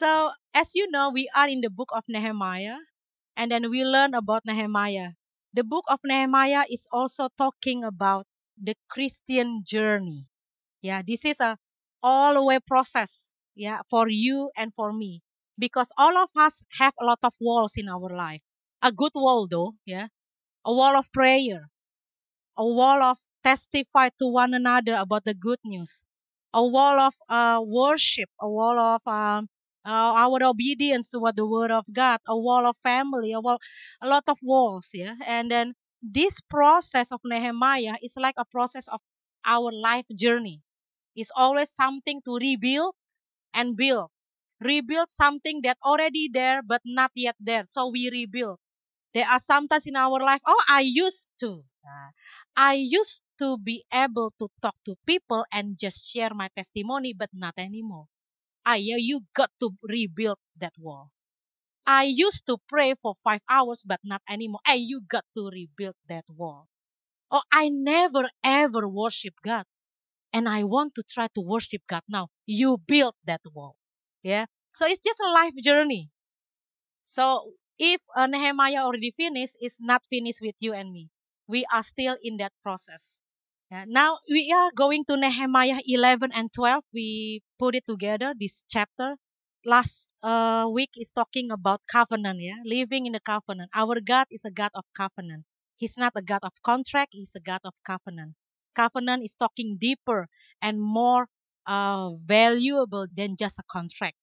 So, as you know, we are in the book of Nehemiah, and then we learn about Nehemiah. The book of Nehemiah is also talking about the Christian journey. Yeah, this is a all the way process. Yeah, for you and for me, because all of us have a lot of walls in our life. A good wall, though. Yeah, a wall of prayer, a wall of testify to one another about the good news, a wall of uh, worship, a wall of um, uh, our obedience to what the word of God, a wall of family, a wall, a lot of walls, yeah. And then this process of Nehemiah is like a process of our life journey. It's always something to rebuild and build. Rebuild something that already there but not yet there. So we rebuild. There are sometimes in our life, oh, I used to. Uh, I used to be able to talk to people and just share my testimony, but not anymore. I, you got to rebuild that wall. I used to pray for five hours, but not anymore. Hey, you got to rebuild that wall. Oh, I never ever worship God. And I want to try to worship God now. You build that wall. Yeah. So it's just a life journey. So if uh, Nehemiah already finished, it's not finished with you and me. We are still in that process. Now we are going to Nehemiah 11 and 12. We put it together, this chapter. Last uh, week is talking about covenant, yeah, living in the covenant. Our God is a God of covenant. He's not a God of contract, He's a God of covenant. Covenant is talking deeper and more uh, valuable than just a contract.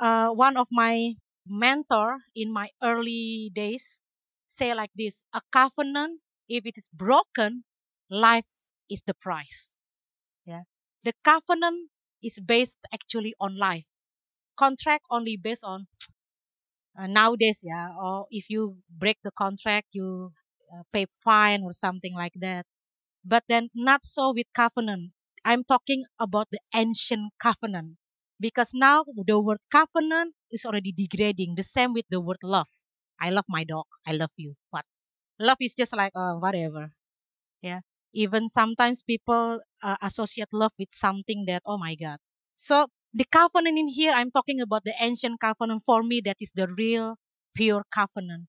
Uh, one of my mentor in my early days say like this a covenant if it is broken life is the price. Yeah. The covenant is based actually on life. Contract only based on uh, nowadays, yeah, or if you break the contract, you uh, pay fine or something like that. But then not so with covenant. I'm talking about the ancient covenant because now the word covenant is already degrading. The same with the word love. I love my dog. I love you. What? Love is just like uh, whatever. Yeah even sometimes people uh, associate love with something that oh my god. So the covenant in here i'm talking about the ancient covenant. For me that is the real pure covenant.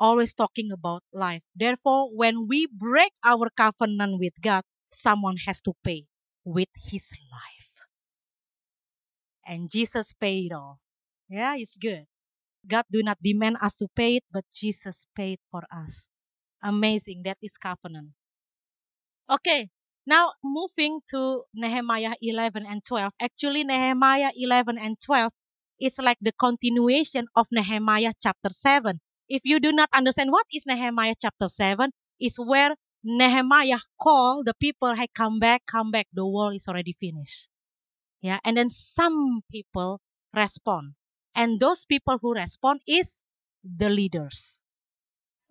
Always talking about life. Therefore when we break our covenant with god someone has to pay with his life. And jesus paid it all. Yeah it's good. God do not demand us to pay it but jesus paid for us. Amazing. That is covenant Okay, now moving to Nehemiah 11 and 12. Actually, Nehemiah 11 and 12 is like the continuation of Nehemiah chapter 7. If you do not understand what is Nehemiah chapter 7, is where Nehemiah call the people, hey, come back, come back, the wall is already finished. Yeah, and then some people respond. And those people who respond is the leaders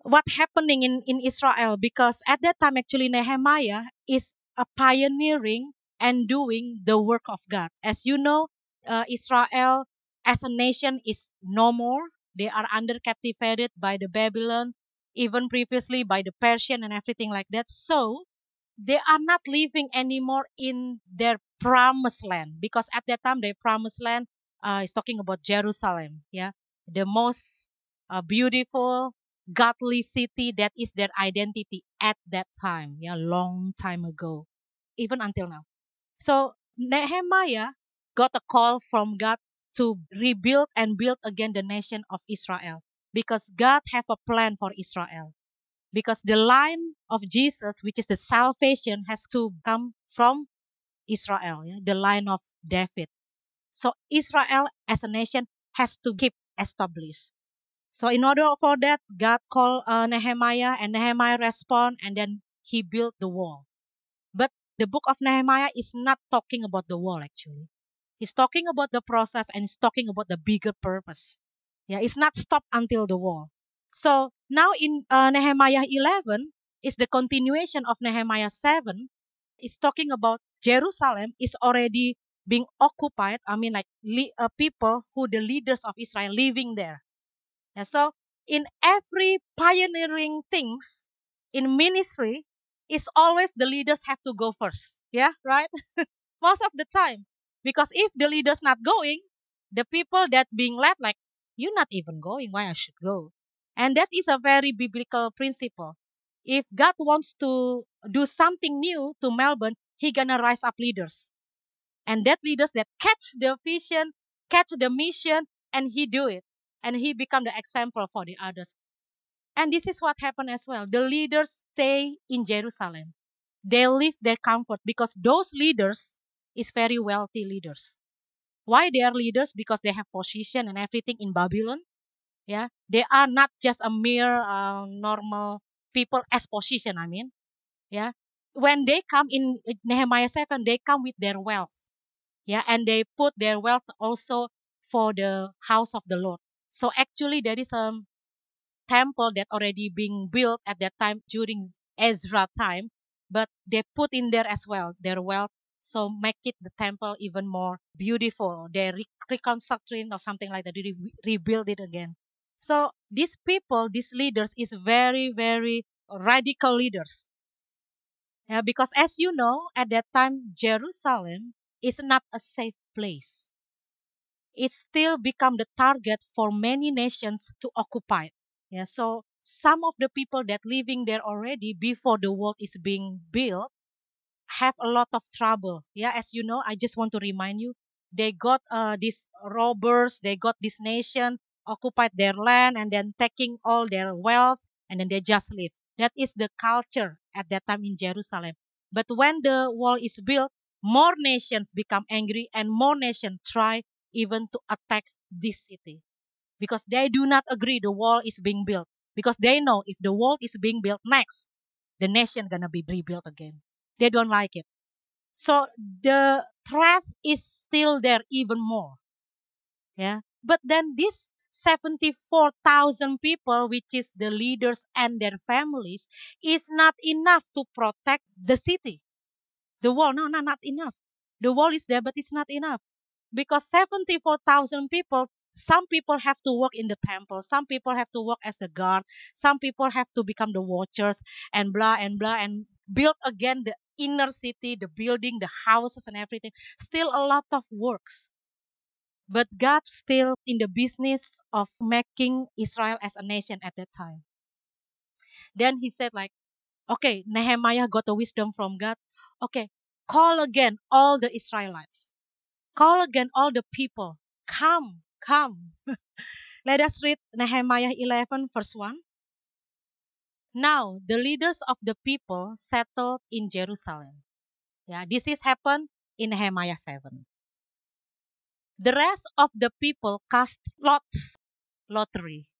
what happening in, in Israel because at that time actually Nehemiah is a pioneering and doing the work of God. As you know, uh, Israel as a nation is no more. They are under captivated by the Babylon, even previously by the Persian and everything like that. So they are not living anymore in their promised land because at that time their promised land uh, is talking about Jerusalem. Yeah, the most uh, beautiful godly city that is their identity at that time, yeah, long time ago, even until now. So Nehemiah got a call from God to rebuild and build again the nation of Israel because God have a plan for Israel. Because the line of Jesus, which is the salvation, has to come from Israel, yeah? the line of David. So Israel as a nation has to keep established. So in order for that, God called uh, Nehemiah and Nehemiah respond and then he built the wall. But the book of Nehemiah is not talking about the wall actually. He's talking about the process and he's talking about the bigger purpose. Yeah, it's not stopped until the wall. So now in uh, Nehemiah 11 is the continuation of Nehemiah 7. It's talking about Jerusalem is already being occupied. I mean, like uh, people who the leaders of Israel living there. Yeah, so in every pioneering things in ministry, it's always the leaders have to go first. Yeah, right? Most of the time. Because if the leader's not going, The people that being led, like, you're not even going, why I should go? And that is a very biblical principle. If God wants to do something new to Melbourne, He gonna rise up leaders. And that leaders that catch the vision, catch the mission, and He do it. And He become the example for the others. And this is what happened as well. The leaders stay in Jerusalem. They leave their comfort because those leaders is very wealthy leaders. Why they are leaders? Because they have position and everything in Babylon. Yeah, they are not just a mere uh, normal people as position. I mean, yeah, when they come in Nehemiah seven, they come with their wealth. Yeah, and they put their wealth also for the house of the Lord. So actually, there is a temple that already being built at that time during Ezra time, but they put in there as well their wealth so make it the temple even more beautiful. They re- reconstruct it or something like that. They re- rebuild it again. So these people, these leaders, is very very radical leaders. Yeah, because as you know, at that time Jerusalem is not a safe place. It still become the target for many nations to occupy. Yeah, so some of the people that living there already before the wall is being built have a lot of trouble. Yeah, as you know, I just want to remind you, they got uh, these robbers, they got this nation, occupied their land, and then taking all their wealth, and then they just leave. That is the culture at that time in Jerusalem. But when the wall is built, more nations become angry, and more nations try even to attack this city because they do not agree the wall is being built because they know if the wall is being built next, the nation gonna be rebuilt again. They don't like it. So the threat is still there even more. Yeah. But then this 74,000 people, which is the leaders and their families, is not enough to protect the city. The wall, no, no, not enough. The wall is there, but it's not enough. Because 74,000 people, some people have to work in the temple, some people have to work as a guard, some people have to become the watchers, and blah, and blah, and build again the inner city, the building, the houses, and everything. Still a lot of works. But God still in the business of making Israel as a nation at that time. Then he said, like, okay, Nehemiah got the wisdom from God. Okay, call again all the Israelites. Call again all the people. Come, come. Let us read Nehemiah 11, verse 1. Now the leaders of the people settled in Jerusalem. Yeah, this is happened in Nehemiah 7. The rest of the people cast lots, lottery.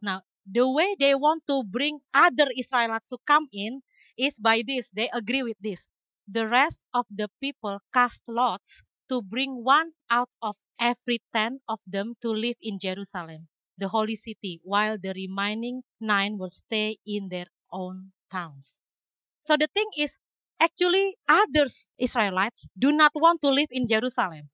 Now, the way they want to bring other Israelites to come in is by this. They agree with this. The rest of the people cast lots to bring one out of every ten of them to live in Jerusalem the holy city, while the remaining nine will stay in their own towns. So the thing is, actually, others Israelites do not want to live in Jerusalem.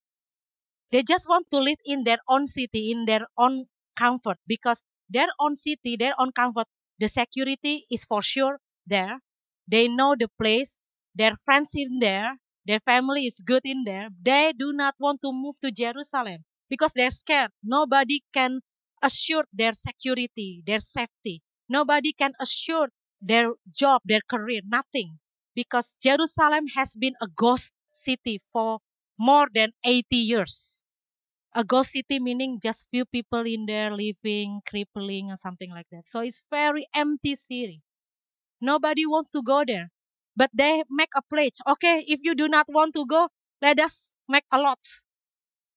They just want to live in their own city, in their own comfort, because their own city, their own comfort, the security is for sure there. They know the place, their friends in there, their family is good in there. They do not want to move to Jerusalem because they're scared. Nobody can assure their security, their safety. Nobody can assure their job, their career, nothing. Because Jerusalem has been a ghost city for more than 80 years. A ghost city meaning just few people in there living, crippling, or something like that. So it's very empty city. Nobody wants to go there. But they make a pledge. Okay, if you do not want to go, let us make a lot.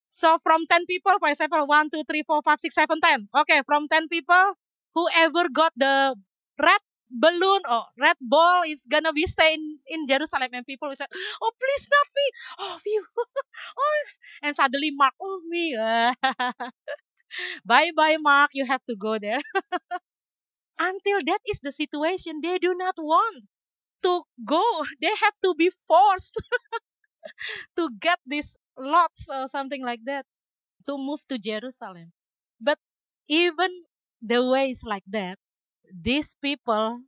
So from 10 people, for example, 1, 2, 3, 4, 5, 6, 7, 10. Okay, from 10 people, whoever got the red balloon or red ball is gonna be staying in Jerusalem. And people will say, oh, please not me. Oh, you. oh. And suddenly Mark, oh, me. Bye-bye, Mark. You have to go there. Until that is the situation, they do not want to go. They have to be forced to get these lots or something like that to move to Jerusalem. But even the ways like that, these people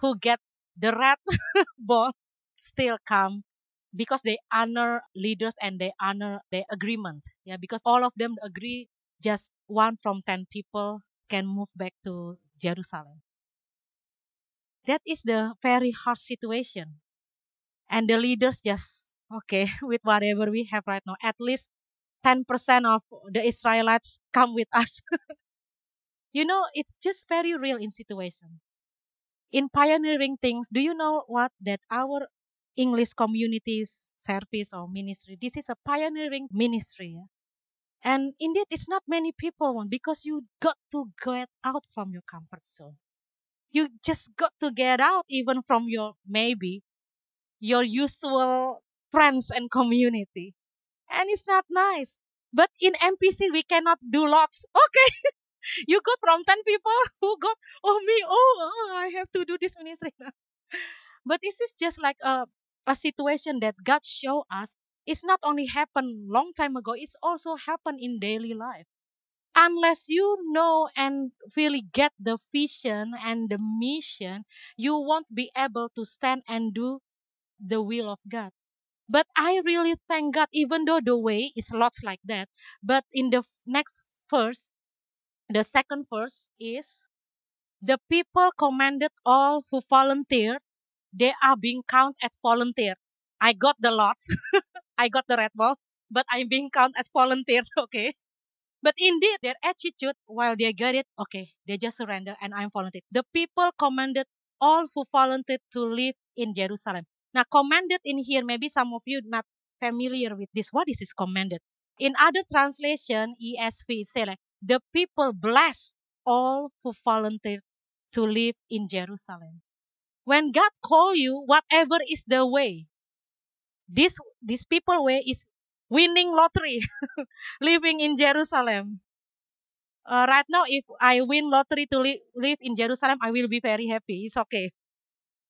who get the red ball still come because they honor leaders and they honor the agreement. Yeah, because all of them agree just one from 10 people can move back to Jerusalem. That is the very harsh situation. And the leaders just, okay, with whatever we have right now, at least 10% of the Israelites come with us. you know, it's just very real in situation. In pioneering things, do you know what? That our English communities service or ministry, this is a pioneering ministry. And indeed, it's not many people want because you got to get out from your comfort zone. You just got to get out even from your maybe your usual friends and community. And it's not nice. But in MPC, we cannot do lots. Okay. you got from 10 people who got, oh, me, oh, oh, I have to do this ministry. But this is just like a, a situation that God show us it's not only happened long time ago, it's also happened in daily life. Unless you know and really get the vision and the mission, you won't be able to stand and do the will of God. But I really thank God, even though the way is lots like that. But in the next verse, the second verse is the people commanded all who volunteered, they are being counted as volunteer. I got the lots. I got the red ball, but I'm being counted as volunteer, okay? But indeed, their attitude while they get it, okay, they just surrender and I'm volunteer. The people commanded all who volunteered to live in Jerusalem. Now, commanded in here, maybe some of you not familiar with this. What is this commanded? In other translation, ESV say like the people blessed all who volunteered to live in Jerusalem. When God call you, whatever is the way, this this people way is winning lottery, living in Jerusalem. Uh, right now, if I win lottery to li- live in Jerusalem, I will be very happy. It's okay.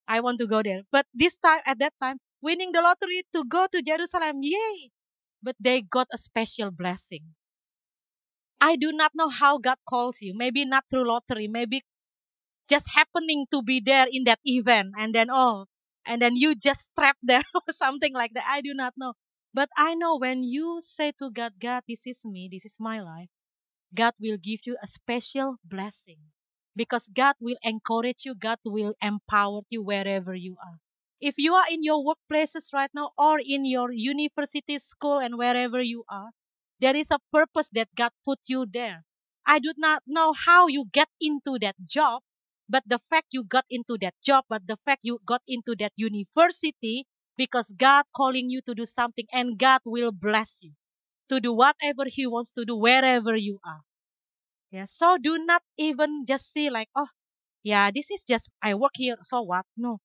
I want to go there. But this time, at that time, winning the lottery to go to Jerusalem, yay! But they got a special blessing. I do not know how God calls you. Maybe not through lottery. Maybe just happening to be there in that event, and then oh, and then you just trap there or something like that. I do not know. But I know when you say to God, God, this is me, this is my life, God will give you a special blessing because God will encourage you, God will empower you wherever you are. If you are in your workplaces right now or in your university, school, and wherever you are, there is a purpose that God put you there. I do not know how you get into that job, but the fact you got into that job, but the fact you got into that university, because God calling you to do something and God will bless you to do whatever He wants to do wherever you are. Yeah. So do not even just see like, oh, yeah, this is just I work here, so what? No.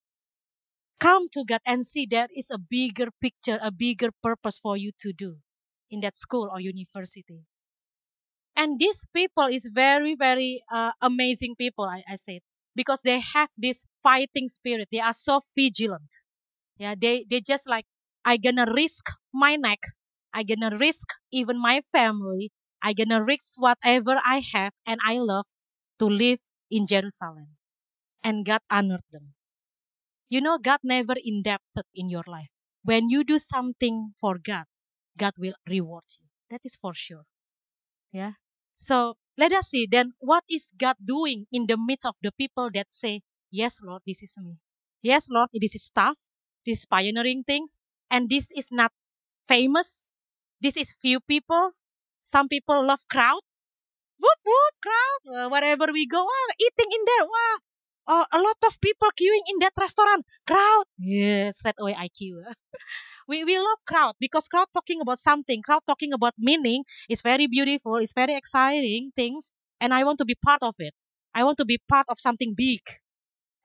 Come to God and see there is a bigger picture, a bigger purpose for you to do in that school or university. And these people is very, very uh, amazing people, I, I said because they have this fighting spirit. They are so vigilant. Yeah, they they just like I gonna risk my neck. I gonna risk even my family. I gonna risk whatever I have and I love to live in Jerusalem. And God honored them. You know, God never indebted in your life. When you do something for God, God will reward you. That is for sure. Yeah. So let us see then what is God doing in the midst of the people that say, Yes, Lord, this is me. Yes, Lord, this is tough. This is pioneering things. And this is not famous. This is few people. Some people love crowd. Whoop, whoop, crowd. Uh, wherever we go, oh, eating in there. Wow. Oh, a lot of people queuing in that restaurant. Crowd. Yes, straight away I queue. we, we love crowd because crowd talking about something, crowd talking about meaning is very beautiful, it's very exciting things, and I want to be part of it. I want to be part of something big.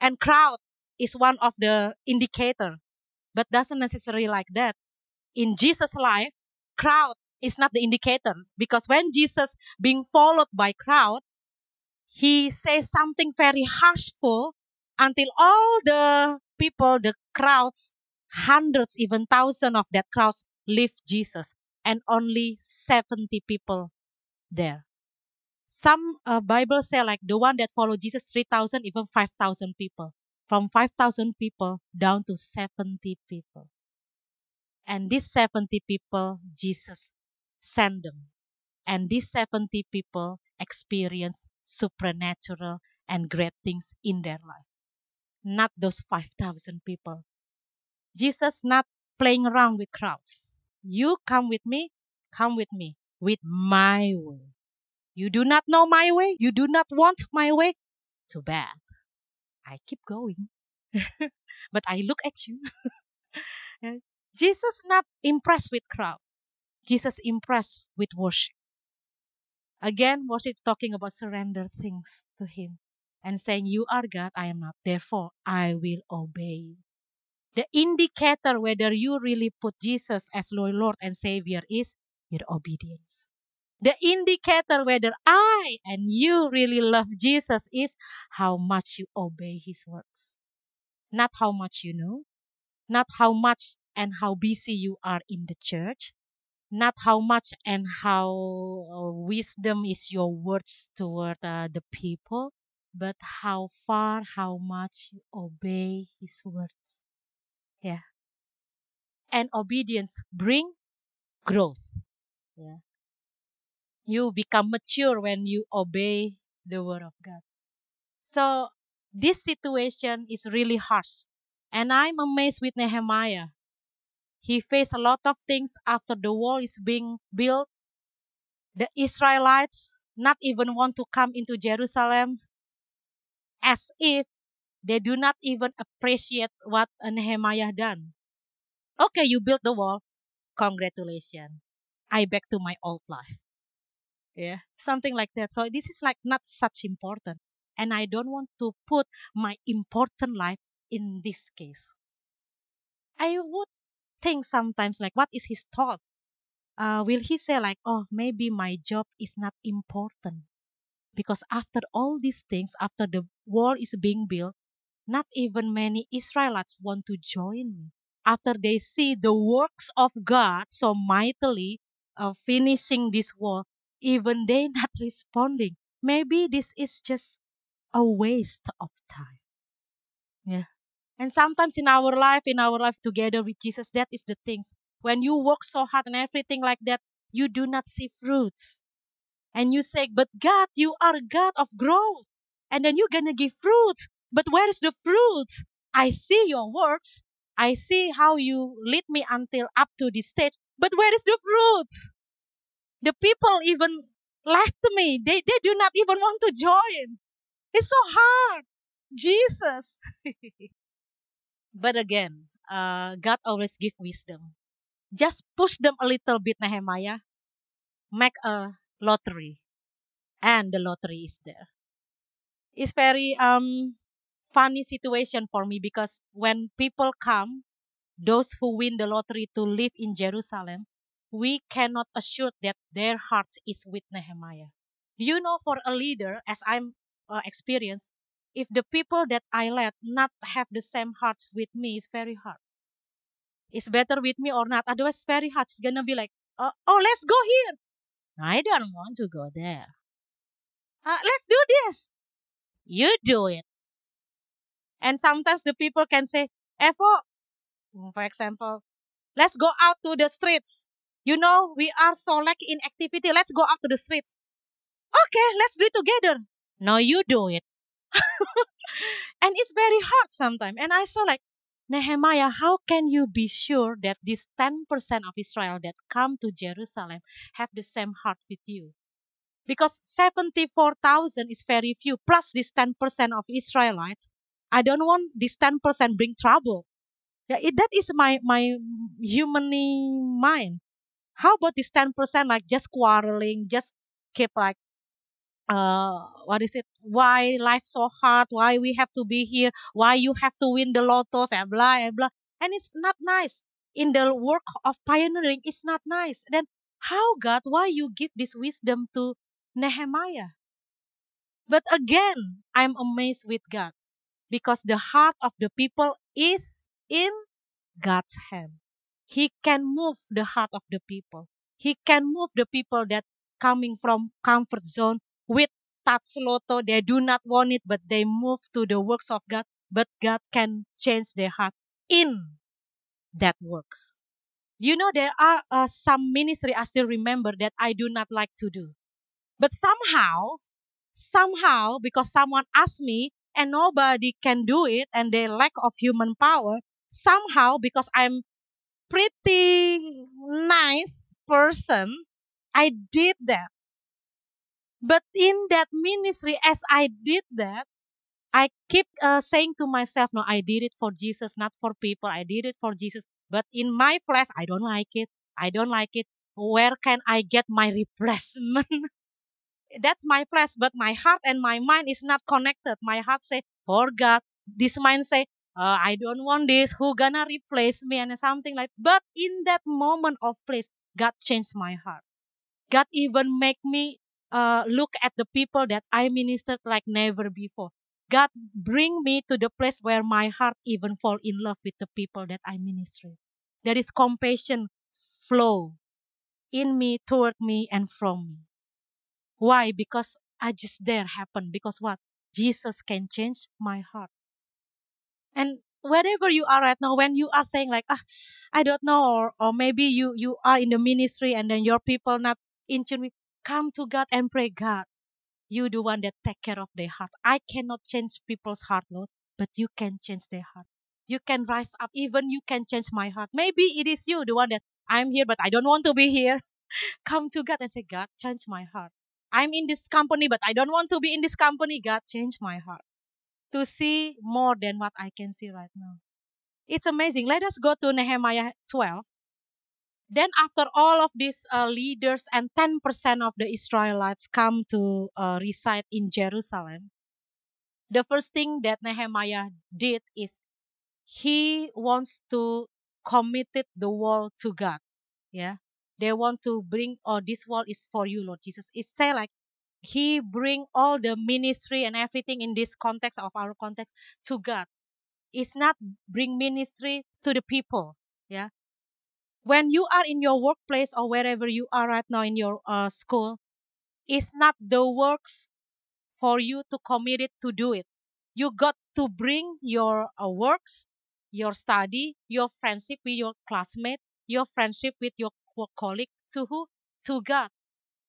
And crowd is one of the indicator, but doesn't necessarily like that. In Jesus' life, crowd is not the indicator because when Jesus being followed by crowd, he says something very harshful until all the people, the crowds hundreds, even thousands of that crowds leave Jesus and only 70 people there. Some uh, Bible say like the one that follow Jesus 3,000, even 5,000 people. From 5,000 people down to 70 people. And these 70 people, Jesus sent them. And these 70 people experienced supernatural and great things in their life. Not those 5,000 people. Jesus not playing around with crowds. You come with me, come with me with my way. You do not know my way, you do not want my way. Too bad. I keep going. but I look at you. Jesus not impressed with crowd. Jesus impressed with worship. Again, worship talking about surrender things to Him and saying, You are God, I am not. Therefore, I will obey you. The indicator whether you really put Jesus as Lord, Lord and Savior is your obedience. The indicator whether I and you really love Jesus is how much you obey His words. Not how much you know, not how much and how busy you are in the church, not how much and how uh, wisdom is your words toward uh, the people, but how far, how much you obey His words. Yeah. And obedience bring growth. Yeah. You become mature when you obey the word of God. So this situation is really harsh. And I'm amazed with Nehemiah. He faced a lot of things after the wall is being built. The Israelites not even want to come into Jerusalem as if they do not even appreciate what Nehemiah done. Okay, you built the wall. Congratulations. I back to my old life. Yeah, something like that. So this is like not such important. And I don't want to put my important life in this case. I would think sometimes like, what is his thought? Uh, will he say like, oh, maybe my job is not important? Because after all these things, after the wall is being built, not even many Israelites want to join me. After they see the works of God so mightily uh, finishing this wall, even they not responding. Maybe this is just a waste of time. Yeah. And sometimes in our life, in our life together with Jesus, that is the things. When you work so hard and everything like that, you do not see fruits. And you say, but God, you are God of growth. And then you're to give fruits. But where is the fruits? I see your works. I see how you lead me until up to this stage. But where is the fruits? The people even left me. They, they do not even want to join. It's so hard. Jesus. but again, uh, God always give wisdom. Just push them a little bit, Nehemiah. Make a lottery. And the lottery is there. It's very um funny situation for me because when people come, those who win the lottery to live in Jerusalem, we cannot assure that their hearts is with Nehemiah. You know for a leader, as I'm uh, experienced, if the people that I let not have the same hearts with me, it's very hard. It's better with me or not. Otherwise, it's very hard. It's gonna be like, uh, oh, let's go here. I don't want to go there. Uh, let's do this. You do it. And sometimes the people can say, Evo, for example, let's go out to the streets. You know, we are so lack in activity. Let's go out to the streets. Okay, let's do it together. No, you do it. and it's very hard sometimes. And I saw like, Nehemiah, how can you be sure that this 10% of Israel that come to Jerusalem have the same heart with you? Because 74,000 is very few, plus this 10% of Israelites. I don't want this 10% bring trouble. Yeah, it, that is my, my humanly mind. How about this 10% like just quarreling, just keep like uh what is it? Why life so hard? Why we have to be here? Why you have to win the lottos and blah and blah. And it's not nice. In the work of pioneering it's not nice. Then how god why you give this wisdom to nehemiah? But again i'm amazed with god because the heart of the people is in god's hand he can move the heart of the people he can move the people that coming from comfort zone with Tatsuloto, they do not want it, but they move to the works of God. But God can change their heart in that works. You know, there are uh, some ministry I still remember that I do not like to do. But somehow, somehow, because someone asked me and nobody can do it and they lack of human power, somehow, because I'm pretty nice person, I did that. But in that ministry, as I did that, I keep uh, saying to myself, no, I did it for Jesus, not for people. I did it for Jesus. But in my flesh, I don't like it. I don't like it. Where can I get my replacement? That's my flesh, but my heart and my mind is not connected. My heart say, for God. This mind say, uh, I don't want this. Who gonna replace me and something like. But in that moment of place, God changed my heart. God even make me uh, look at the people that I ministered like never before. God bring me to the place where my heart even fall in love with the people that I minister. There is compassion flow in me, toward me, and from me. Why? Because I just there happen. Because what? Jesus can change my heart. And wherever you are right now, when you are saying like, ah, I don't know, or, or maybe you you are in the ministry and then your people not in tune with, come to God and pray, God, you the one that take care of their heart. I cannot change people's heart, Lord, but you can change their heart. You can rise up. Even you can change my heart. Maybe it is you, the one that I'm here, but I don't want to be here. Come to God and say, God, change my heart. I'm in this company, but I don't want to be in this company. God, change my heart to see more than what I can see right now. It's amazing. Let us go to Nehemiah 12. Then, after all of these uh, leaders and 10% of the Israelites come to uh, reside in Jerusalem, the first thing that Nehemiah did is he wants to committed the wall to God. Yeah. They want to bring, oh, this wall is for you, Lord Jesus. It's say like he bring all the ministry and everything in this context of our context to God. It's not bring ministry to the people. Yeah when you are in your workplace or wherever you are right now in your uh, school, it's not the works for you to commit it to do it. You got to bring your uh, works, your study, your friendship with your classmate, your friendship with your colleague to who? To God.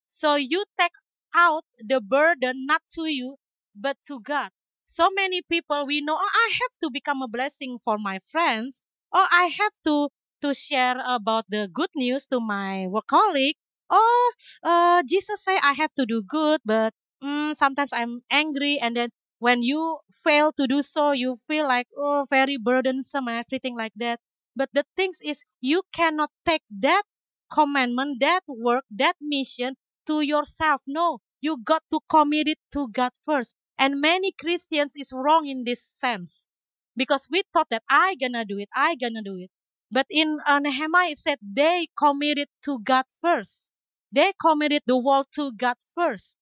So you take out the burden not to you, but to God. So many people we know, oh, I have to become a blessing for my friends, or I have to to share about the good news to my work colleague. Oh, uh, Jesus say I have to do good, but mm, sometimes I'm angry, and then when you fail to do so, you feel like oh very burdensome and everything like that. But the things is you cannot take that commandment, that work, that mission to yourself. No, you got to commit it to God first. And many Christians is wrong in this sense because we thought that I gonna do it, I gonna do it. But in uh, Nehemiah, it said they committed to God first. They committed the wall to God first.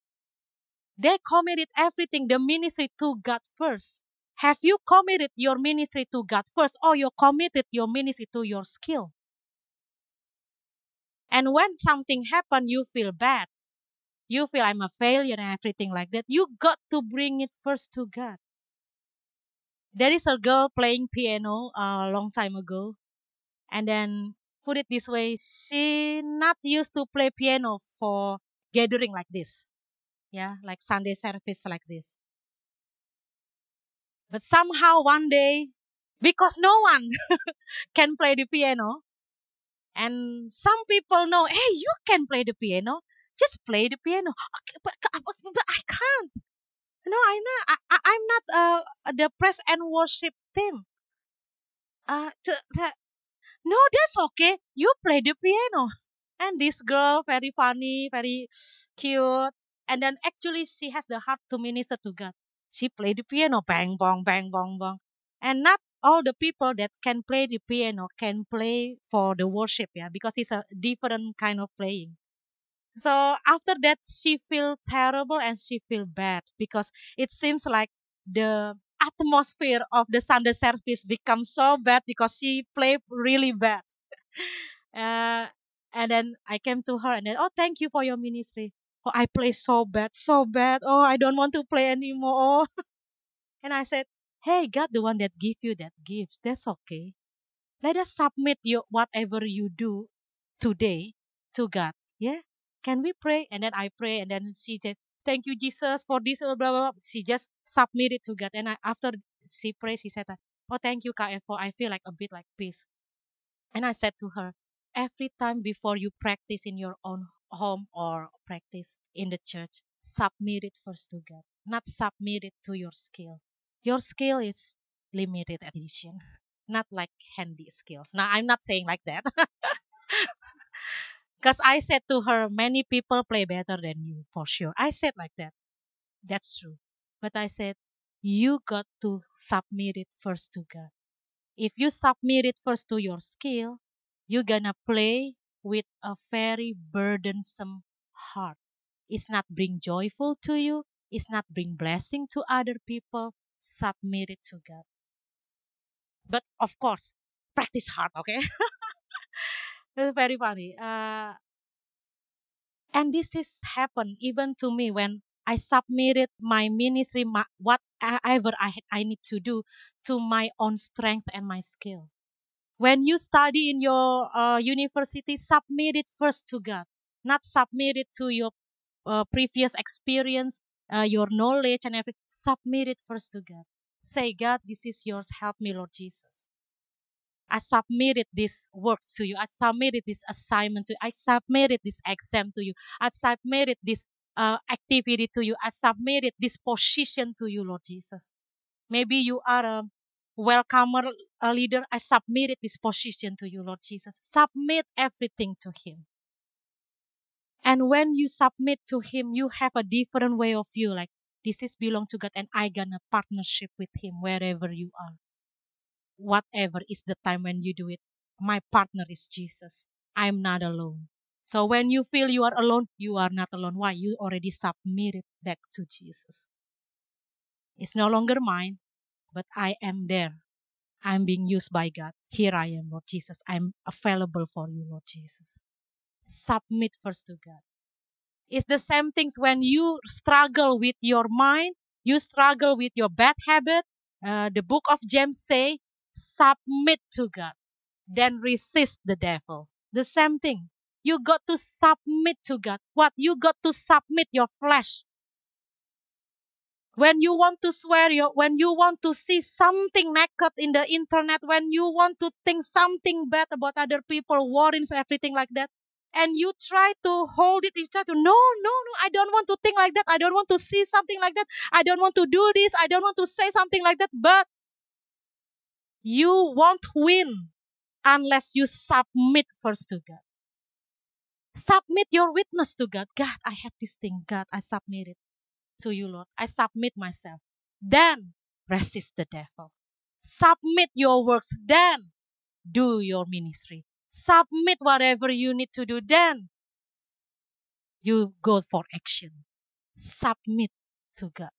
They committed everything, the ministry to God first. Have you committed your ministry to God first, or you committed your ministry to your skill? And when something happened, you feel bad. You feel I'm a failure and everything like that. You got to bring it first to God. There is a girl playing piano uh, a long time ago, and then put it this way, she not used to play piano for gathering like this. Yeah, like Sunday service like this. But somehow one day, because no one can play the piano, and some people know, hey, you can play the piano. Just play the piano. Okay, but, but I can't. No, I'm not. I, I'm not uh, the press and worship team. Uh, to, to, no, that's okay. You play the piano. And this girl, very funny, very cute. And then actually she has the heart to minister to God. She played the piano, bang, bong, bang, bong, bong. And not all the people that can play the piano can play for the worship, yeah, because it's a different kind of playing. So after that, she feel terrible and she feel bad because it seems like the atmosphere of the Sunday service becomes so bad because she played really bad. uh, and then I came to her and then, oh, thank you for your ministry. Oh, I play so bad, so bad. Oh, I don't want to play anymore. and I said, hey, God, the one that give you that gifts, that's okay. Let us submit your whatever you do today to God. Yeah. Can we pray? And then I pray, and then she said, Thank you, Jesus, for this. Oh, blah, blah, blah. She just submitted to God. And I, after she prayed, she said, Oh, thank you, Kak Evo. I feel like a bit like peace. And I said to her, every time before you practice in your own home or practice in the church, submit it first to God, not submit it to your skill. Your skill is limited edition, not like handy skills. Now, I'm not saying like that. Because I said to her, many people play better than you, for sure. I said like that. That's true. But I said, you got to submit it first to God. If you submit it first to your skill, you're gonna play with a very burdensome heart. It's not bring joyful to you. It's not bring blessing to other people. Submit it to God. But of course, practice hard, okay? it's very funny. Uh, and this is happened even to me when I submitted my ministry, my, whatever I, I need to do to my own strength and my skill. When you study in your uh, university, submit it first to God, not submit it to your uh, previous experience, uh, your knowledge, and everything. Submit it first to God. Say, God, this is yours. Help me, Lord Jesus. I submitted this work to you. I submitted this assignment to you. I submitted this exam to you. I submitted this uh, activity to you. I submitted this position to you, Lord Jesus. Maybe you are a welcomer, a leader. I submitted this position to you, Lord Jesus. Submit everything to Him. And when you submit to Him, you have a different way of view. Like this is belong to God, and I gonna partnership with Him wherever you are whatever is the time when you do it, my partner is Jesus. I'm not alone. So when you feel you are alone, you are not alone. Why? You already submitted back to Jesus. It's no longer mine, but I am there. I'm being used by God. Here I am, Lord Jesus. I'm available for you, Lord Jesus. Submit first to God. It's the same things when you struggle with your mind, you struggle with your bad habit. Uh, the book of James say, submit to God, then resist the devil. The same thing. You got to submit to God. What? You got to submit your flesh. When you want to swear, your, when you want to see something naked in the internet, when you want to think something bad about other people, worries, everything like that, and you try to hold it, you try to, no, no, no, I don't want to think like that. I don't want to see something like that. I don't want to do this. I don't want to say something like that. But you won't win unless you submit first to God. Submit your witness to God. God, I have this thing. God, I submit it to you, Lord. I submit myself. Then resist the devil. Submit your works. Then do your ministry. Submit whatever you need to do. Then you go for action. Submit to God.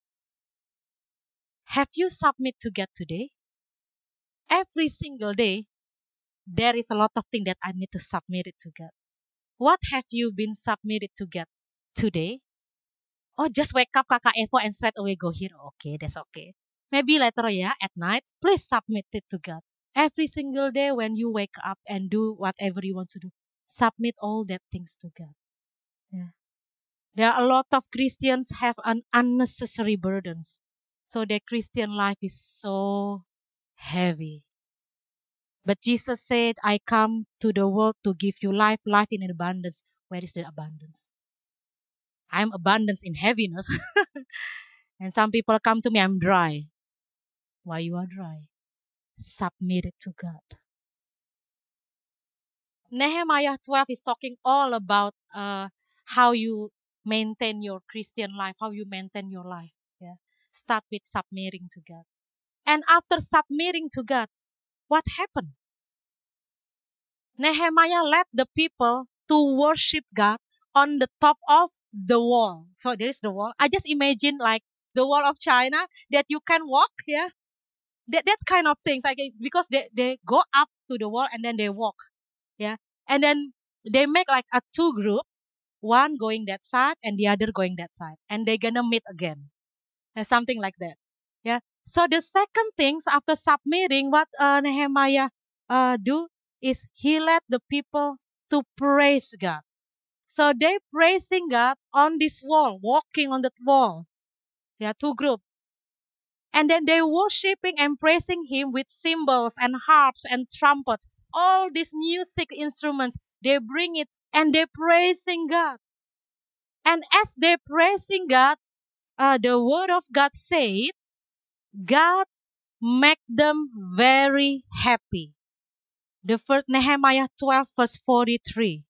Have you submit to God today? every single day, there is a lot of things that I need to submit it to God. What have you been submitted to God today? Oh, just wake up Kakak Evo and straight away go here. Okay, that's okay. Maybe later, yeah, at night, please submit it to God. Every single day when you wake up and do whatever you want to do, submit all that things to God. Yeah. There are a lot of Christians have an unnecessary burdens. So their Christian life is so heavy. But Jesus said, I come to the world to give you life, life in abundance. Where is the abundance? I'm abundance in heaviness. and some people come to me, I'm dry. Why you are dry? Submit it to God. Nehemiah 12 is talking all about uh, how you maintain your Christian life, how you maintain your life. Yeah. Start with submitting to God. And after submitting to God, what happened? Nehemiah led the people to worship God on the top of the wall. So there is the wall. I just imagine like the wall of China that you can walk, yeah. That that kind of things. Like because they, they go up to the wall and then they walk. Yeah. And then they make like a two group, one going that side and the other going that side. And they're gonna meet again. And something like that. Yeah. So the second things after submitting what uh, Nehemiah uh, do is he led the people to praise God. So they praising God on this wall, walking on that wall. Are two groups. And then they worshiping and praising him with cymbals and harps and trumpets. All these music instruments, they bring it and they praising God. And as they praising God, uh, the word of God said, God make them very happy. The first Nehemiah 12 verse 43.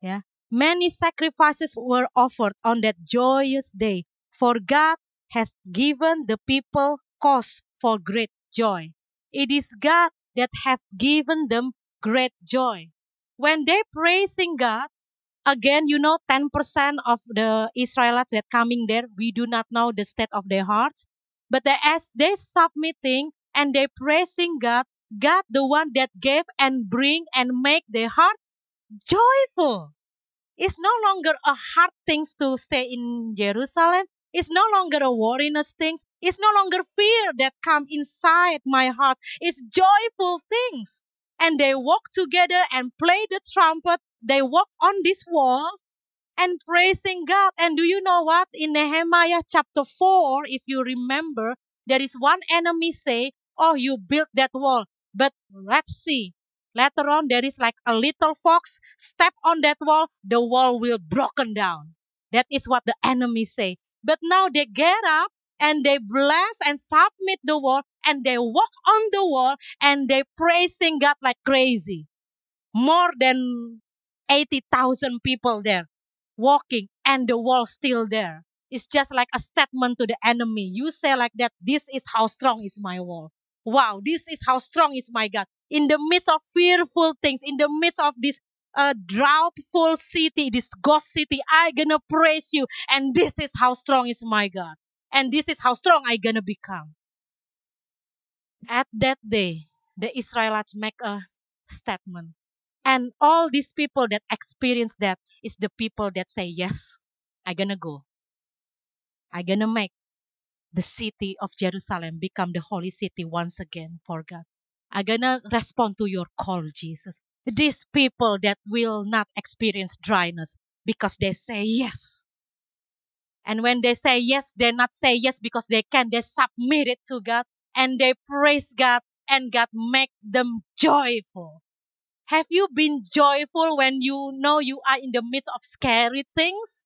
Yeah. Many sacrifices were offered on that joyous day, for God has given the people cause for great joy. It is God that hath given them great joy. When they praising God, again, you know, 10% of the Israelites that coming there, we do not know the state of their hearts. But they, as they submitting and they praising God, God the one that gave and bring and make their heart joyful. It's no longer a hard thing to stay in Jerusalem. It's no longer a worriness thing. It's no longer fear that come inside my heart. It's joyful things. And they walk together and play the trumpet. They walk on this wall and praising God. And do you know what? In Nehemiah chapter 4, if you remember, there is one enemy say, Oh, you built that wall. But let's see. Later on, there is like a little fox step on that wall, the wall will broken down. That is what the enemy say. But now they get up and they bless and submit the wall and they walk on the wall and they praising God like crazy. More than 80,000 people there walking and the wall still there. It's just like a statement to the enemy. You say like that, this is how strong is my wall. Wow, this is how strong is my God. In the midst of fearful things, in the midst of this uh, droughtful city, this ghost city, I gonna praise you. And this is how strong is my God. And this is how strong I gonna become. At that day, the Israelites make a statement. And all these people that experience that is the people that say, yes, I gonna go. I gonna make the city of Jerusalem become the holy city once again for God. I'm gonna respond to your call, Jesus. These people that will not experience dryness because they say yes. And when they say yes, they not say yes because they can. They submit it to God and they praise God and God make them joyful. Have you been joyful when you know you are in the midst of scary things?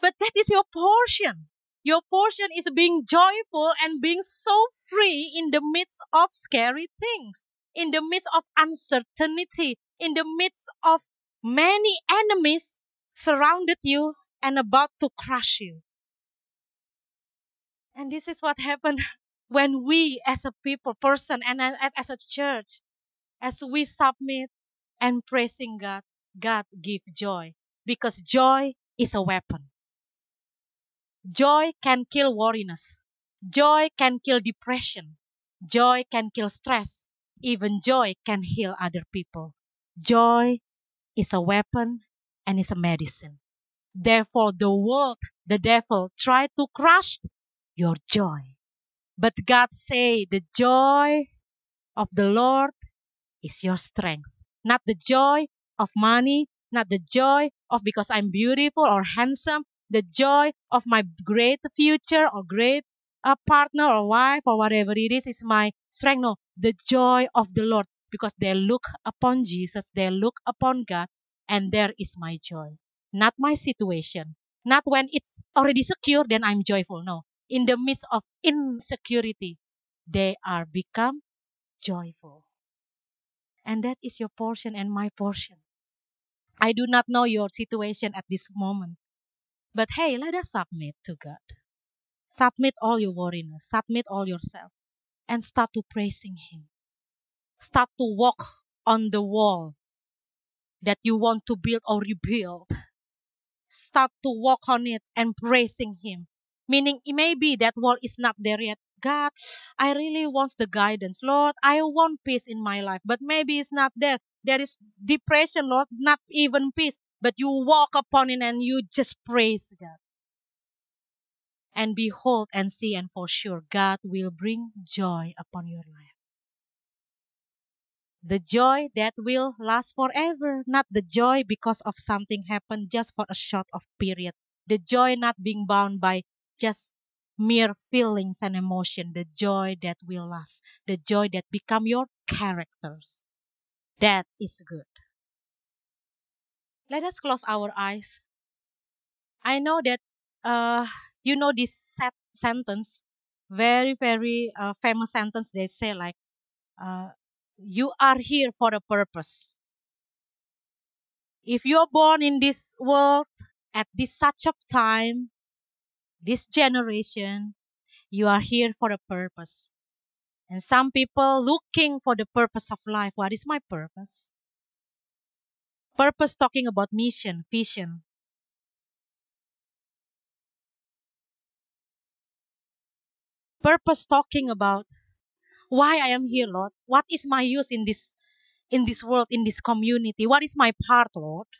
But that is your portion. Your portion is being joyful and being so free in the midst of scary things, in the midst of uncertainty, in the midst of many enemies surrounded you and about to crush you. And this is what happened when we as a people, person, and as, a church, as we submit and praising God, God give joy because joy is a weapon. Joy can kill worriness. Joy can kill depression. Joy can kill stress. Even joy can heal other people. Joy is a weapon and is a medicine. Therefore, the world, the devil, tried to crush your joy. But God say the joy of the Lord is your strength. Not the joy of money, not the joy of because I'm beautiful or handsome, the joy of my great future or great uh, partner or wife or whatever it is is my strength. No, the joy of the Lord because they look upon Jesus, they look upon God, and there is my joy. Not my situation. Not when it's already secure, then I'm joyful. No. In the midst of insecurity, they are become joyful. And that is your portion and my portion. I do not know your situation at this moment. But hey, let us submit to God. Submit all your worriness, submit all yourself, and start to praising Him. Start to walk on the wall that you want to build or rebuild. Start to walk on it and praising Him. Meaning, it may be that wall is not there yet. God, I really want the guidance. Lord, I want peace in my life, but maybe it's not there. There is depression, Lord, not even peace but you walk upon it and you just praise God. And behold and see, and for sure, God will bring joy upon your life. The joy that will last forever, not the joy because of something happened just for a short of period. The joy not being bound by just mere feelings and emotion, the joy that will last, the joy that become your characters. That is good. Let us close our eyes. I know that uh, you know this set sentence, very very uh, famous sentence. They say like, uh, "You are here for a purpose." If you are born in this world at this such a time, this generation, you are here for a purpose. And some people looking for the purpose of life. What is my purpose? Purpose talking about mission, vision. Purpose talking about why I am here, Lord. What is my use in this in this world, in this community? What is my part, Lord?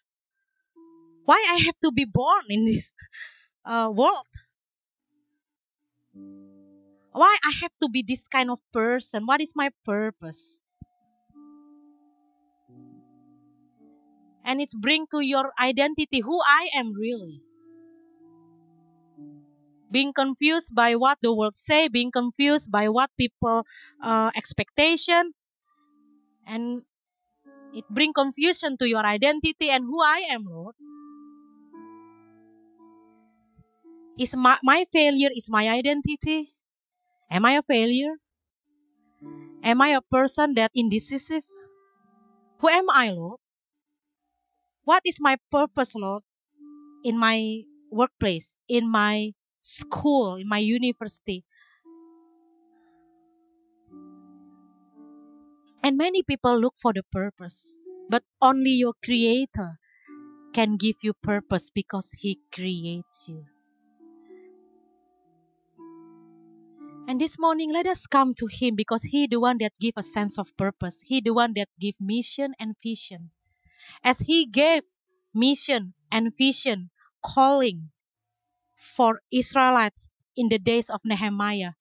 Why I have to be born in this uh, world? Why I have to be this kind of person? What is my purpose? And it's bring to your identity who I am really. Being confused by what the world say, being confused by what people uh, expectation, and it bring confusion to your identity and who I am, Lord. Is my, my failure is my identity? Am I a failure? Am I a person that indecisive? Who am I, Lord? What is my purpose, Lord, in my workplace, in my school, in my university? And many people look for the purpose, but only your Creator can give you purpose because He creates you. And this morning, let us come to Him because He the one that give a sense of purpose. He the one that give mission and vision. As He gave mission and vision, calling for Israelites in the days of Nehemiah,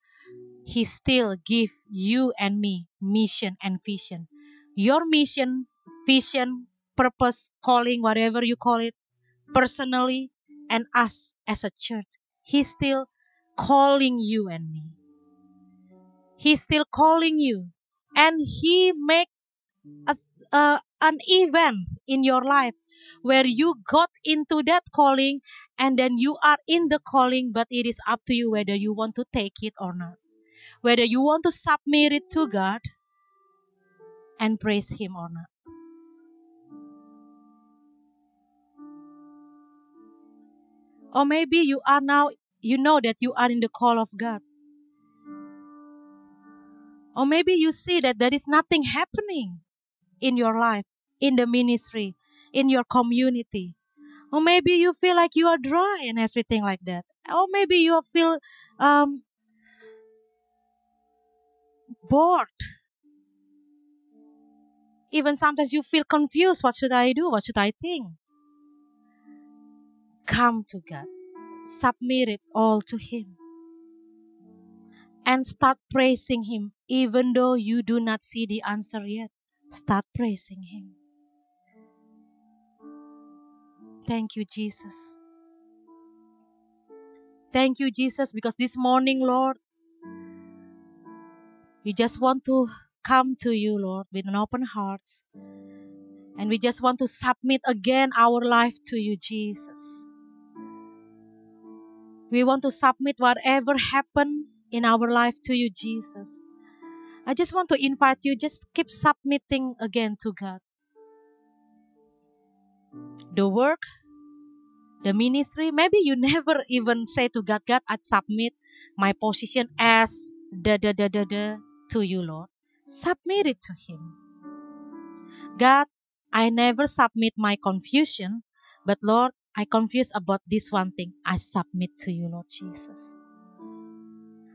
He still give you and me mission and vision. Your mission, vision, purpose, calling, whatever you call it, personally, and us as a church, He's still calling you and me. He's still calling you. And He make a, a, an event in your life where you got into that calling and then you are in the calling, but it is up to you whether you want to take it or not. Whether you want to submit it to God and praise Him or not. Or maybe you are now, you know that you are in the call of God. Or maybe you see that there is nothing happening in your life, in the ministry, in your community. Or maybe you feel like you are dry and everything like that. Or maybe you feel um, bored. Even sometimes you feel confused. What should I do? What should I think? Come to God. Submit it all to Him. And start praising Him, even though you do not see the answer yet. Start praising Him. Thank you, Jesus. Thank you, Jesus, because this morning, Lord, we just want to come to you, Lord, with an open heart. And we just want to submit again our life to you, Jesus. We want to submit whatever happened in our life to you, Jesus. I just want to invite you, just keep submitting again to God. The work, the ministry, maybe you never even say to God, God, I submit my position as the, the, the, the, to you, Lord. Submit it to Him. God, I never submit my confusion, but Lord, I confuse about this one thing. I submit to you, Lord Jesus.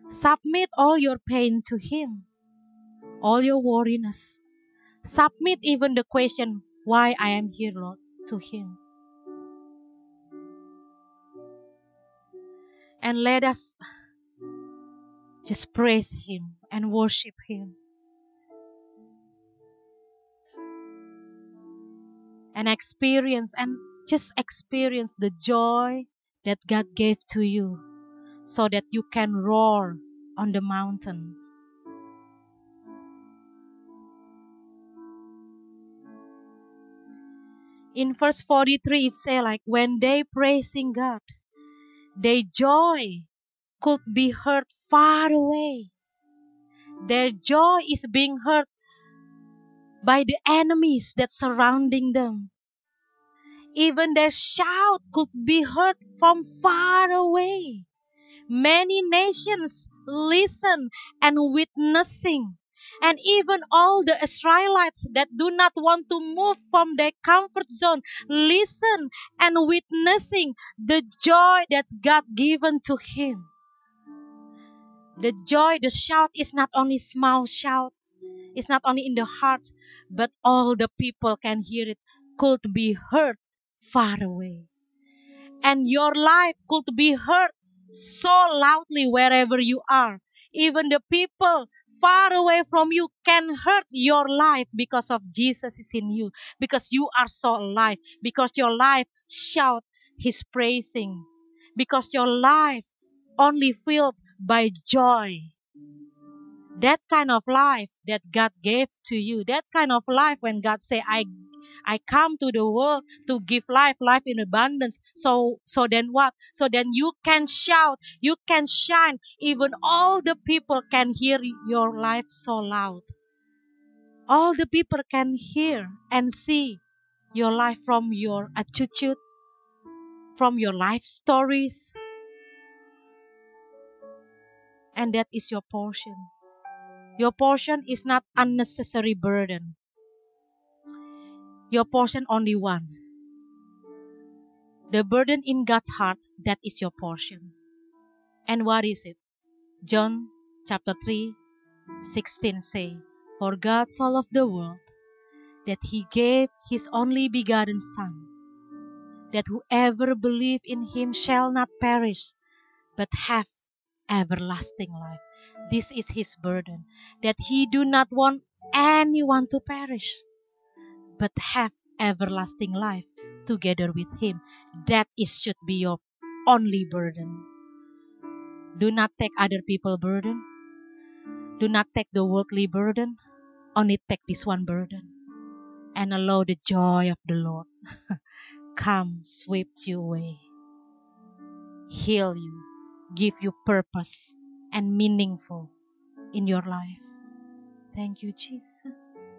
Submit all your pain to Him, all your worriness. Submit even the question, why I am here, Lord, to Him. And let us just praise Him and worship Him. and experience and just experience the joy that God gave to you so that you can roar on the mountains. In verse 43, it says like when they praising God, their joy could be heard far away. Their joy is being heard by the enemies that surrounding them. Even their shout could be heard from far away. Many nations listen and witnessing. And even all the Israelites that do not want to move from their comfort zone listen and witnessing the joy that God given to him. The joy, the shout is not only small shout, it's not only in the heart, but all the people can hear it, could be heard far away. And your life could be heard so loudly wherever you are. Even the people far away from you can hurt your life because of Jesus is in you, because you are so alive, because your life shout his praising, because your life only filled by joy. That kind of life that God gave to you, that kind of life when God say, I I come to the world to give life, life in abundance. So, so then what? So then you can shout, you can shine. Even all the people can hear your life so loud. All the people can hear and see your life from your attitude, from your life stories. And that is your portion. Your portion is not unnecessary burden your portion only one. The burden in God's heart, that is your portion. And what is it? John chapter 3, 16 say, For God so loved the world that he gave his only begotten Son, that whoever believe in him shall not perish, but have everlasting life. This is his burden, that he do not want anyone to perish, but have everlasting life together with Him. That is should be your only burden. Do not take other people burden. Do not take the worldly burden. Only take this one burden. And allow the joy of the Lord come sweep you away. Heal you. Give you purpose and meaningful in your life. Thank you, Jesus.